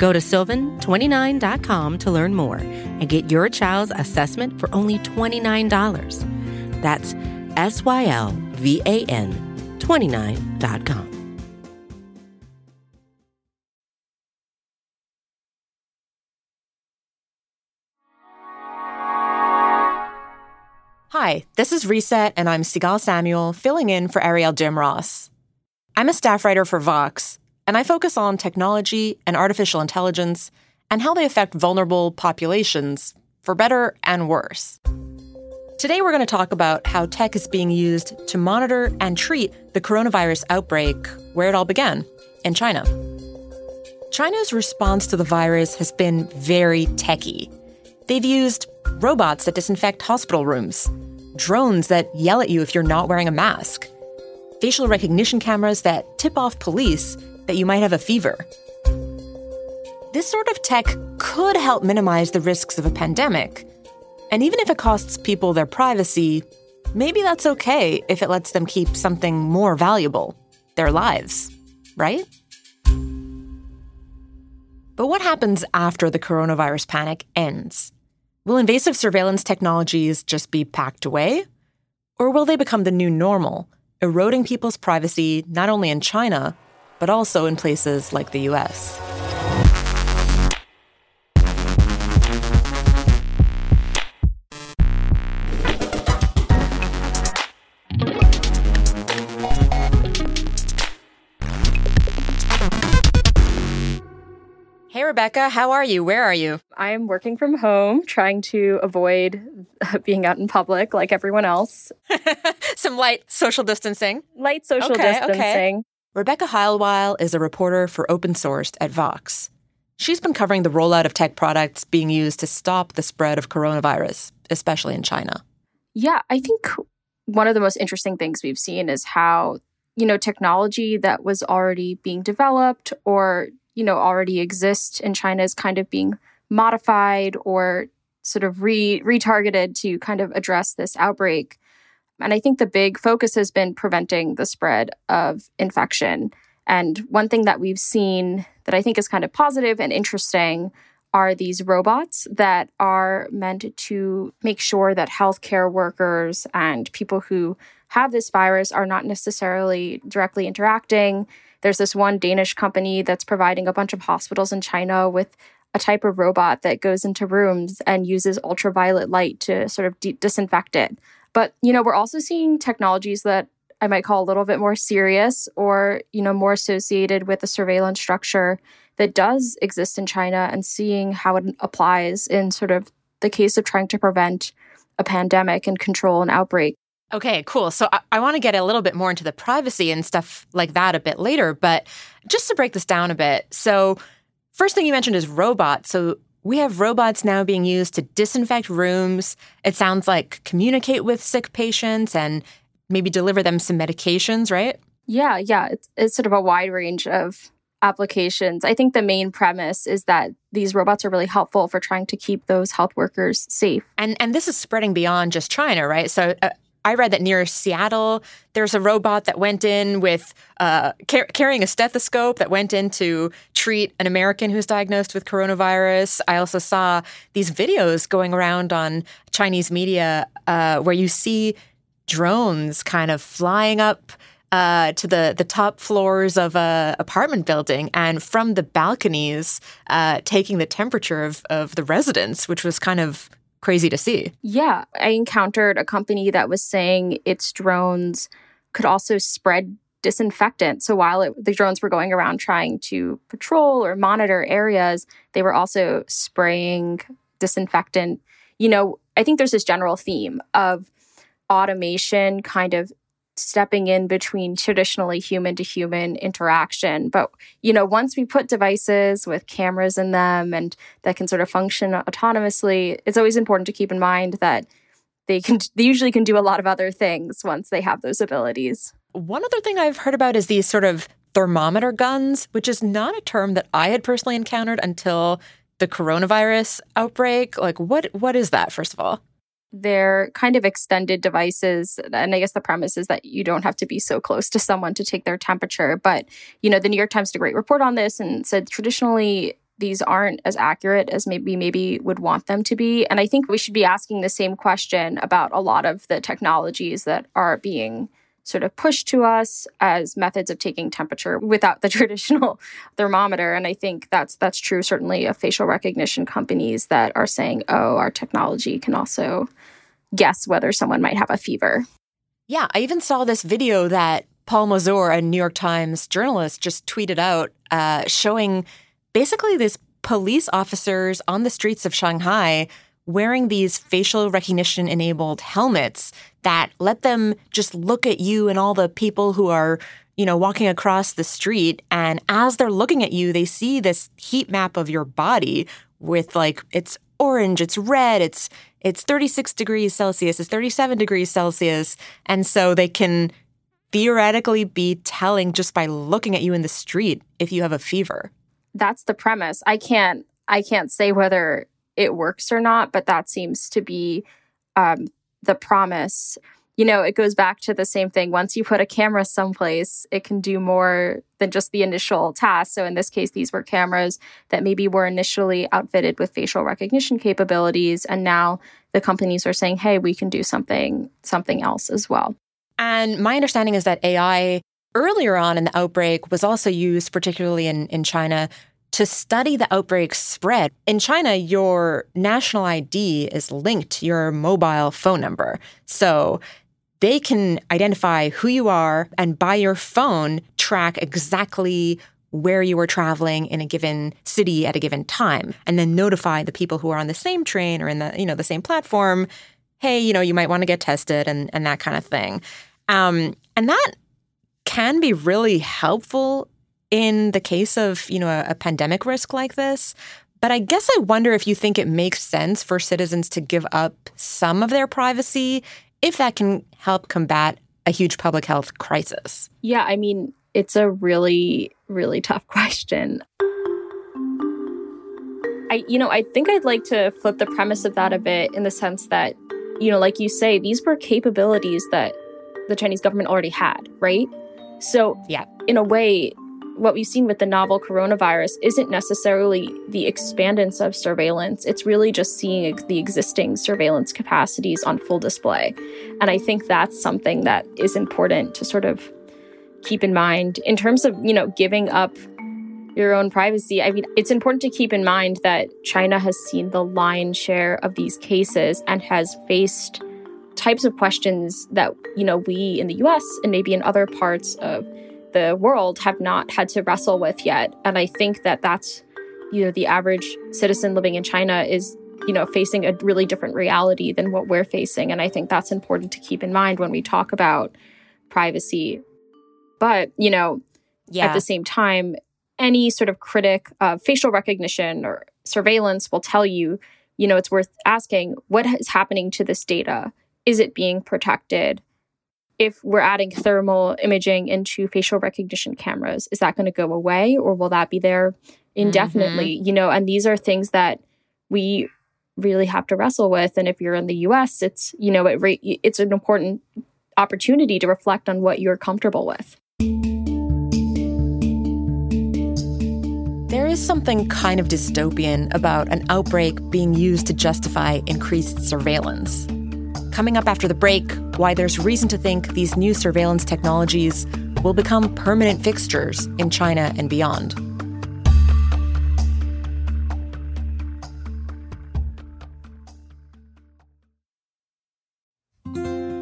Go to sylvan29.com to learn more and get your child's assessment for only $29. That's S Y L V A N 29.com. Hi, this is Reset, and I'm Sigal Samuel, filling in for Arielle Duhaime-Ross. I'm a staff writer for Vox, and I focus on technology and artificial intelligence and how they affect vulnerable populations, for better and worse. Today, we're going to talk about how tech is being used to monitor and treat the coronavirus outbreak, where it all began in China. China's response to the virus has been very techy. They've used robots that disinfect hospital rooms, drones that yell at you if you're not wearing a mask, facial recognition cameras that tip off police that you might have a fever. This sort of tech could help minimize the risks of a pandemic. And even if it costs people their privacy, maybe that's okay if it lets them keep something more valuable their lives, right? But what happens after the coronavirus panic ends? Will invasive surveillance technologies just be packed away? Or will they become the new normal, eroding people's privacy not only in China, but also in places like the US? Hey, Rebecca, how are you? Where are you? I'm working from home, trying to avoid being out in public like everyone else. Some light social distancing. Light social okay, distancing. Okay. Rebecca Heilweil is a reporter for Open Sourced at Vox. She's been covering the rollout of tech products being used to stop the spread of coronavirus, especially in China. Yeah, I think one of the most interesting things we've seen is how, you know, technology that was already being developed or you know already exists in China is kind of being modified or sort of re retargeted to kind of address this outbreak. And I think the big focus has been preventing the spread of infection. And one thing that we've seen that I think is kind of positive and interesting are these robots that are meant to make sure that healthcare workers and people who have this virus are not necessarily directly interacting there's this one Danish company that's providing a bunch of hospitals in China with a type of robot that goes into rooms and uses ultraviolet light to sort of de- disinfect it. But, you know, we're also seeing technologies that I might call a little bit more serious or, you know, more associated with the surveillance structure that does exist in China and seeing how it applies in sort of the case of trying to prevent a pandemic and control an outbreak. Okay, cool. So I, I want to get a little bit more into the privacy and stuff like that a bit later, but just to break this down a bit. So, first thing you mentioned is robots. So, we have robots now being used to disinfect rooms. It sounds like communicate with sick patients and maybe deliver them some medications, right? Yeah, yeah. It's, it's sort of a wide range of applications. I think the main premise is that these robots are really helpful for trying to keep those health workers safe. And and this is spreading beyond just China, right? So uh, I read that near Seattle, there's a robot that went in with uh, car- carrying a stethoscope that went in to treat an American who's diagnosed with coronavirus. I also saw these videos going around on Chinese media uh, where you see drones kind of flying up uh, to the the top floors of a apartment building, and from the balconies, uh, taking the temperature of of the residents, which was kind of crazy to see. Yeah. I encountered a company that was saying its drones could also spread disinfectant. So while it, the drones were going around trying to patrol or monitor areas, they were also spraying disinfectant. You know, I think there's this general theme of automation kind of stepping in between traditionally human to human interaction. But, you know, once we put devices with cameras in them and that can sort of function autonomously, it's always important to keep in mind that they can they usually can do a lot of other things once they have those abilities. One other thing I've heard about is these sort of thermometer guns, which is not a term that I had personally encountered until the coronavirus outbreak. Like what what is that first of all? They're kind of extended devices and i guess the premise is that you don't have to be so close to someone to take their temperature but you know the new york times did a great report on this and said traditionally these aren't as accurate as maybe maybe would want them to be and i think we should be asking the same question about a lot of the technologies that are being sort of pushed to us as methods of taking temperature without the traditional thermometer. And i think that's that's true. Certainly of facial recognition companies that are saying oh our technology can also guess whether someone might have a fever. Yeah i even saw this video that paul mozur a new york times journalist just tweeted out uh, showing basically these police officers on the streets of shanghai wearing these facial recognition enabled helmets that let them just look at you and all the people who are, you know, walking across the street. And as they're looking at you, they see this heat map of your body with like, it's orange, it's red, it's, it's 36 degrees Celsius, it's 37 degrees Celsius. And so they can theoretically be telling just by looking at you in the street if you have a fever. That's the premise. I can't I can't say whether it works or not, but that seems to be um, the promise. You know, it goes back to the same thing. Once you put a camera someplace, it can do more than just the initial task. So, in this case, these were cameras that maybe were initially outfitted with facial recognition capabilities, and now the companies are saying, "Hey, we can do something something else as well." And my understanding is that AI earlier on in the outbreak was also used, particularly in, in China, to study the outbreak spread. In China, your national ID is linked to your mobile phone number. So they can identify who you are and by your phone track exactly where you were traveling in a given city at a given time and then notify the people who are on the same train or in the you know the same platform hey you know you might want to get tested and and that kind of thing um, and that can be really helpful in the case of, you know, a, a pandemic risk like this. But I guess I wonder if you think it makes sense for citizens to give up some of their privacy if that can help combat a huge public health crisis. Yeah, I mean, it's a really, really tough question. I, you know, I think I'd like to flip the premise of that a bit in the sense that, you know, like you say, these were capabilities that the Chinese government already had, right? So, yeah, in a way, what we've seen with the novel coronavirus isn't necessarily the expandance of surveillance. It's really just seeing the existing surveillance capacities on full display. And I think that's something that is important to sort of keep in mind in terms of, you know, giving up your own privacy. I mean, it's important to keep in mind that China has seen the lion's share of these cases and has faced types of questions that, you know, we in the US and maybe in other parts of the world have not had to wrestle with yet. And I think that that's, you know, the average citizen living in China is, you know, facing a really different reality than what we're facing. And I think that's important to keep in mind when we talk about privacy. But, you know, yeah. at the same time, any sort of critic of facial recognition or surveillance will tell you, you know, it's worth asking what is happening to this data? Is it being protected? If we're adding thermal imaging into facial recognition cameras, is that going to go away or will that be there indefinitely? Mm-hmm. You know, and these are things that we really have to wrestle with. And if you're in the US, it's, you know, it it's an important opportunity to reflect on what you're comfortable with. There is something kind of dystopian about an outbreak being used to justify increased surveillance. Coming up after the break, why there's reason to think these new surveillance technologies will become permanent fixtures in China and beyond.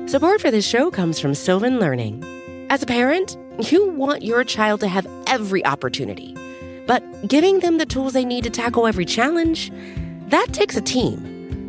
Support for this show comes from Sylvan Learning. As a parent, you want your child to have every opportunity, but giving them the tools they need to tackle every challenge, that takes a team.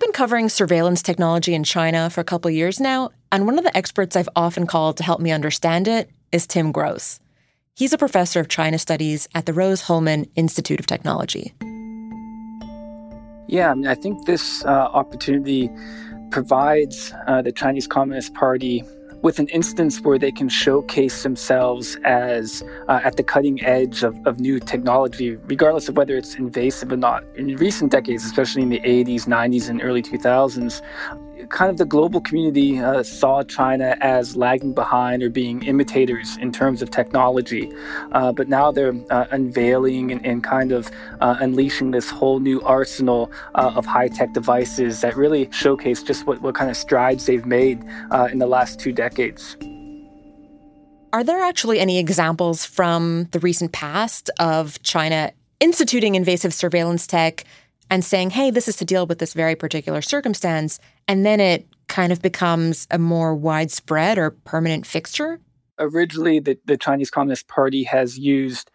I've been covering surveillance technology in China for a couple years now, and one of the experts I've often called to help me understand it is Tim Grose. He's a professor of China studies at the Rose Hulman Institute of Technology. Yeah, I mean, I think this uh, opportunity provides uh, the Chinese Communist Party with an instance where they can showcase themselves as uh, at the cutting edge of, of new technology, regardless of whether it's invasive or not. In recent decades, especially in the 80s, 90s, and early 2000s, kind of the global community uh, saw China as lagging behind or being imitators in terms of technology. Uh, but now they're uh, unveiling and, and, kind of uh, unleashing this whole new arsenal uh, of high tech devices that really showcase just what, what kind of strides they've made uh, in the last two decades. Are there actually any examples from the recent past of China instituting invasive surveillance tech and saying, hey, this is to deal with this very particular circumstance, and then it kind of becomes a more widespread or permanent fixture? Originally, the, the Chinese Communist Party has used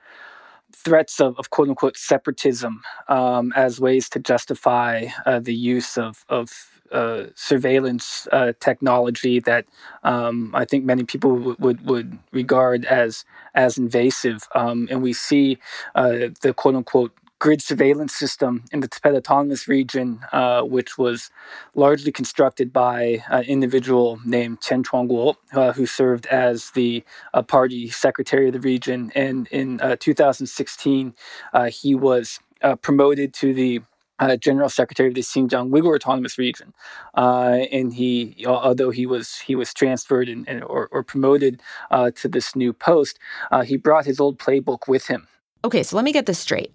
threats of, of quote unquote separatism um, as ways to justify uh, the use of, of uh, surveillance uh, technology that um, I think many people w- would would regard as as invasive, um, and we see uh, the quote unquote grid surveillance system in the Tibet Autonomous Region, uh, which was largely constructed by an individual named Chen Quanguo, uh, who served as the uh, party secretary of the region. And in uh, 2016, uh, he was uh, promoted to the uh, General Secretary of the Xinjiang Uyghur Autonomous Region, uh, and he, although he was he was transferred and, and or, or, promoted uh, to this new post, he brought his old playbook with him. Okay, so let me get this straight.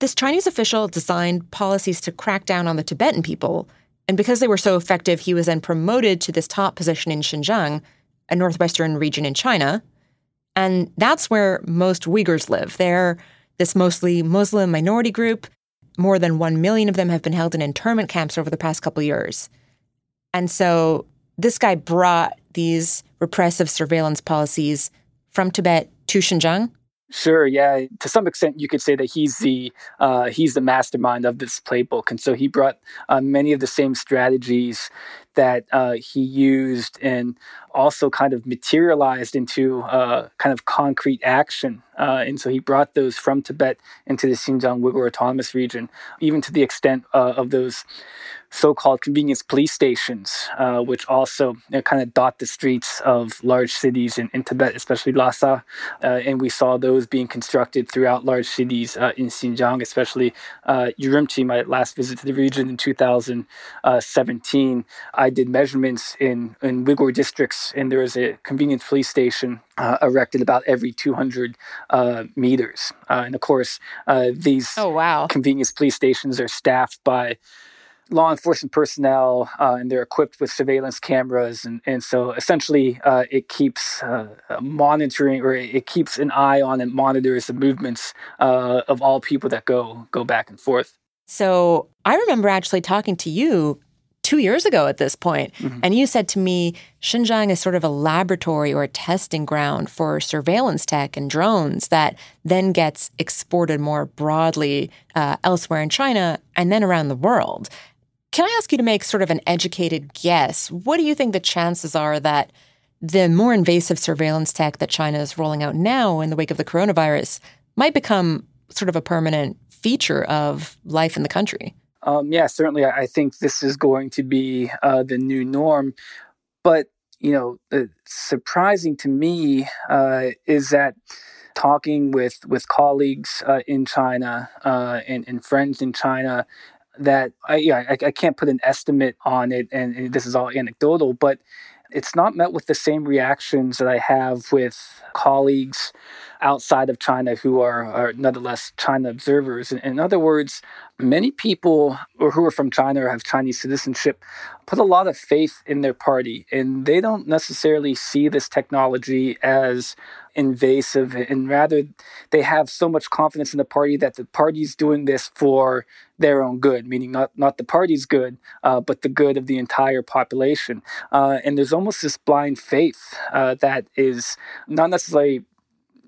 This Chinese official designed policies to crack down on the Tibetan people, and because they were so effective, he was then promoted to this top position in Xinjiang, a northwestern region in China. And that's where most Uyghurs live. They're this mostly Muslim minority group. More than 1 million of them have been held in internment camps over the past couple years. And so this guy brought these repressive surveillance policies from Tibet to Xinjiang Sure. Yeah. To some extent, you could say that he's the uh, he's the mastermind of this playbook, and so he brought uh, many of the same strategies that uh, he used and also kind of materialized into uh, kind of concrete action. Uh, and so he brought those from Tibet into the Xinjiang Uyghur Autonomous Region, even to the extent uh, of those so-called convenience police stations, uh, which also you know, kind of dot the streets of large cities in, in Tibet, especially Lhasa. Uh, and we saw those being constructed throughout large cities uh, in Xinjiang, especially uh, Urumqi, my last visit to the region in 2017. I did measurements in, in Uyghur districts, and there was a convenience police station uh, erected about every 200 uh, meters. Uh, and of course, uh, these oh, wow. convenience police stations are staffed by law enforcement personnel uh, and they're equipped with surveillance cameras and, and so essentially uh, it keeps uh, monitoring or it keeps an eye on and monitors the movements uh, of all people that go go back and forth so i remember actually talking to you two years ago at this point, mm-hmm. and you said to me xinjiang is sort of a laboratory or a testing ground for surveillance tech and drones that then gets exported more broadly uh, elsewhere in china and then around the world can I ask you to make sort of an educated guess? What do you think the chances are that the more invasive surveillance tech that China is rolling out now in the wake of the coronavirus might become sort of a permanent feature of life in the country? Um, yeah, certainly. I think this is going to be uh, the new norm. But, you know, the surprising to me uh, is that talking with, with colleagues uh, in China uh, and, and friends in China, that I, yeah, I, I, can't put an estimate on it, and, and this is all anecdotal, but it's not met with the same reactions that I have with colleagues outside of China who are, are nonetheless China observers. In, in other words, many people who are from China or have Chinese citizenship put a lot of faith in their party, and they don't necessarily see this technology as invasive and rather they have so much confidence in the party that the party's doing this for their own good meaning not not the party's good uh, but the good of the entire population uh, and there's almost this blind faith uh, that is not necessarily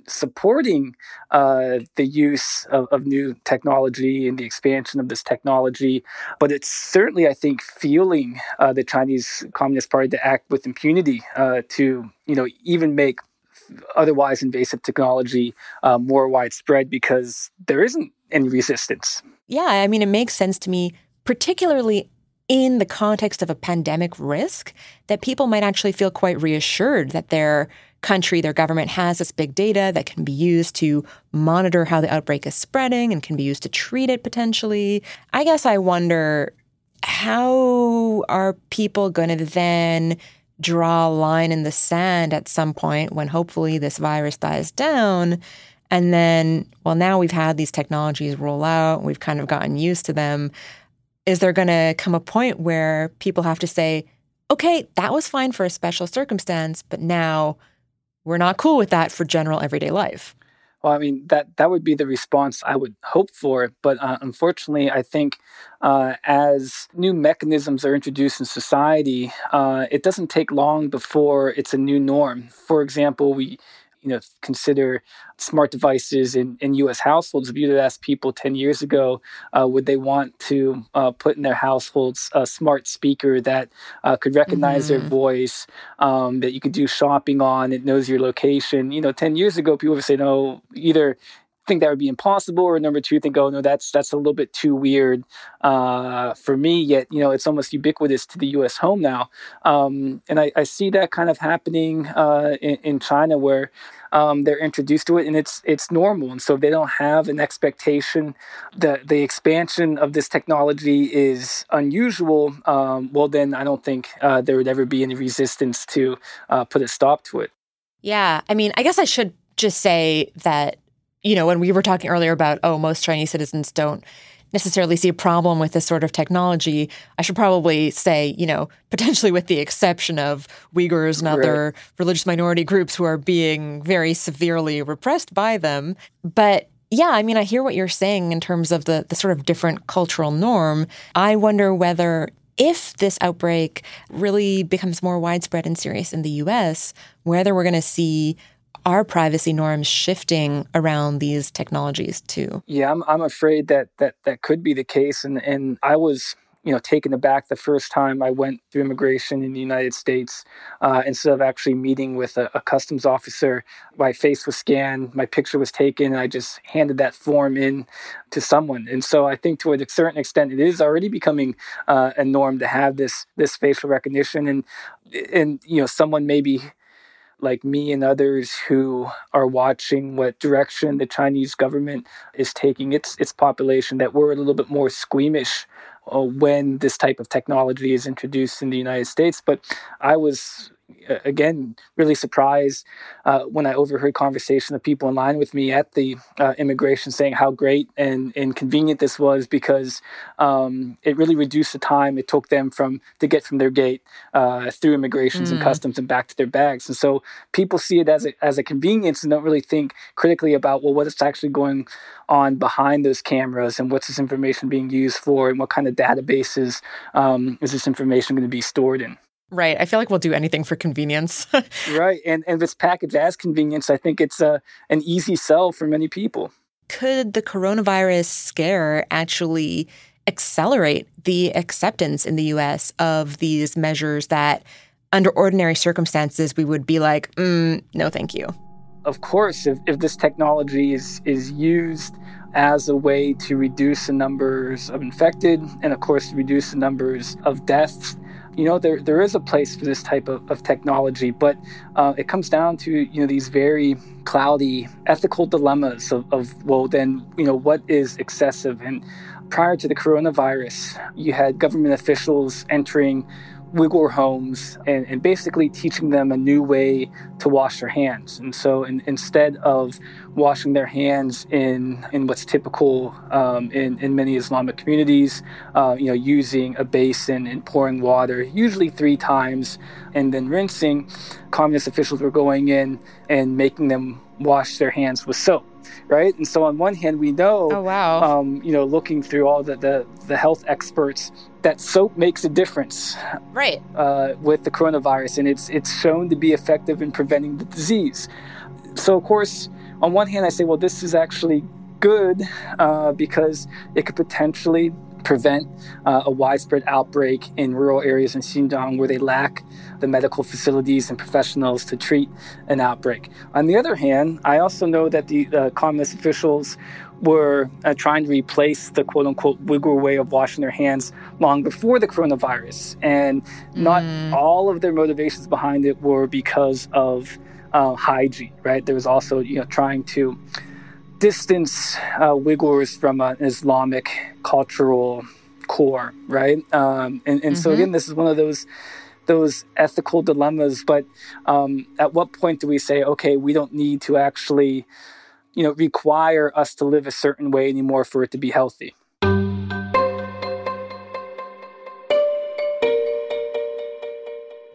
supporting uh, the use of, of, new technology and the expansion of this technology, but it's certainly, I think, fueling uh, the Chinese Communist Party to act with impunity uh, to, you know, even make otherwise invasive technology uh, more widespread because there isn't any resistance. Yeah, I mean, it makes sense to me, particularly in the context of a pandemic risk, that people might actually feel quite reassured that their country, their government has this big data that can be used to monitor how the outbreak is spreading and can be used to treat it potentially. I guess I wonder how are people going to then draw a line in the sand at some point when hopefully this virus dies down? And then, well, now we've had these technologies roll out, we've kind of gotten used to them. Is there going to come a point where people have to say, okay, that was fine for a special circumstance, but now we're not cool with that for general everyday life. Well, I mean that that would be the response I would hope for, but uh, unfortunately, I think uh, as new mechanisms are introduced in society, uh, it doesn't take long before it's a new norm. For example, we you know consider smart devices in, in U.S. households. If you ask people ten years ago, uh, would they want to uh, put in their households a smart speaker that uh, could recognize mm-hmm. their voice, um, that you could do shopping on, it knows your location? You know, ten years ago, people would say no. Either think that would be impossible, or number two, think, oh no, that's that's a little bit too weird uh, for me. Yet, you know, it's almost ubiquitous to the U.S. home now, um, and I, I, see that kind of happening uh, in, in, China, where um, they're introduced to it, and it's it's normal, and so they don't have an expectation that the expansion of this technology is unusual. Um, well, then I don't think uh, there would ever be any resistance to uh, put a stop to it. Yeah, I mean, I guess I should just say that you know, when we were talking earlier about, oh, most Chinese citizens don't necessarily see a problem with this sort of technology, I should probably say, you know, potentially with the exception of Uyghurs and other right. religious minority groups who are being very severely repressed by them. But yeah, I mean, I hear what you're saying in terms of the, the sort of different cultural norm. I wonder whether if this outbreak really becomes more widespread and serious in the US, whether we're going to see our privacy norms shifting around these technologies too? Yeah, I'm, I'm afraid that, that that could be the case. And, and I was you know taken aback the first time I went through immigration in the United States. Uh, instead of actually meeting with a, a, customs officer, my face was scanned, my picture was taken, and I just handed that form in to someone. And so I think to a certain extent, it is already becoming uh, a norm to have this this facial recognition, and and you know someone maybe like me and others who are watching what direction the Chinese government is taking its its population that we're a little bit more squeamish uh, when this type of technology is introduced in the United States. But I was again really surprised uh, when I overheard conversation of people in line with me at the uh, immigration saying how great and, and convenient this was because um, it really reduced the time it took them from to get from their gate uh, through immigrations mm. and customs and back to their bags. And so people see it as a, as a convenience and don't really think critically about well what is actually going on behind those cameras and what's this information being used for and what kind of databases um, is this information going to be stored in. Right. I feel like we'll do anything for convenience. right. And and if it's packaged as convenience, I think it's a an easy sell for many people. Could the coronavirus scare actually accelerate the acceptance in the US of these measures that under ordinary circumstances we would be like, mm, no thank you? Of course, if, if this technology is is used as a way to reduce the numbers of infected and, of course, reduce the numbers of deaths you know there there is a place for this type of, of technology but uh, it comes down to you know these very cloudy ethical dilemmas of, of well then you know what is excessive? And prior to the coronavirus you had government officials entering Uyghur homes and, and, basically teaching them a new way to wash their hands. And so in, instead of washing their hands in, in what's typical um, in, in many Islamic communities, uh, you know, using a basin and pouring water, usually three times, and then rinsing, communist officials were going in and making them wash their hands with soap right? And so on one hand, we know, oh, wow. um, you know, looking through all the, the, the health experts, that soap makes a difference, right? Uh, with the coronavirus, and it's it's shown to be effective in preventing the disease. So of course, on one hand, I say, well, this is actually good uh, because it could potentially prevent uh, a widespread outbreak in rural areas in Xinjiang where they lack the medical facilities and professionals to treat an outbreak. On the other hand, I also know that the uh, communist officials were uh, trying to replace the quote unquote Uyghur way of washing their hands long before the coronavirus. And not mm. all of their motivations behind it were because of uh, hygiene, right? There was also, you know, trying to distance uh, Uyghurs from an Islamic cultural core, right? Um, and, and mm-hmm. so again, this is one of those those ethical dilemmas. But um, at what point do we say, okay, we don't need to actually, you know, require us to live a certain way anymore for it to be healthy?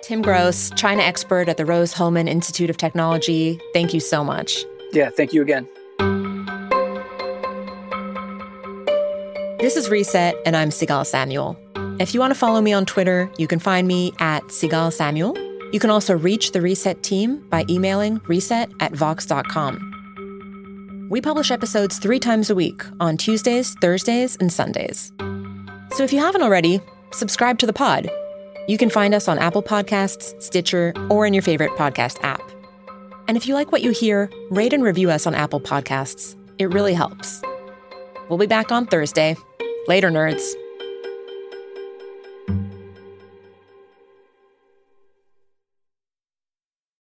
Tim Grose, China expert at the Rose Hulman Institute of Technology. Thank you so much. Yeah, thank you again. This is Reset, and I'm Sigal Samuel. If you want to follow me on Twitter, you can find me at Sigal Samuel. You can also reach the Reset team by emailing reset at vox.com. We publish episodes three times a week on Tuesdays, Thursdays, and Sundays. So if you haven't already, subscribe to the pod. You can find us on Apple Podcasts, Stitcher, or in your favorite podcast app. And if you like what you hear, rate and review us on Apple Podcasts. It really helps. We'll be back on Thursday. Later, nerds.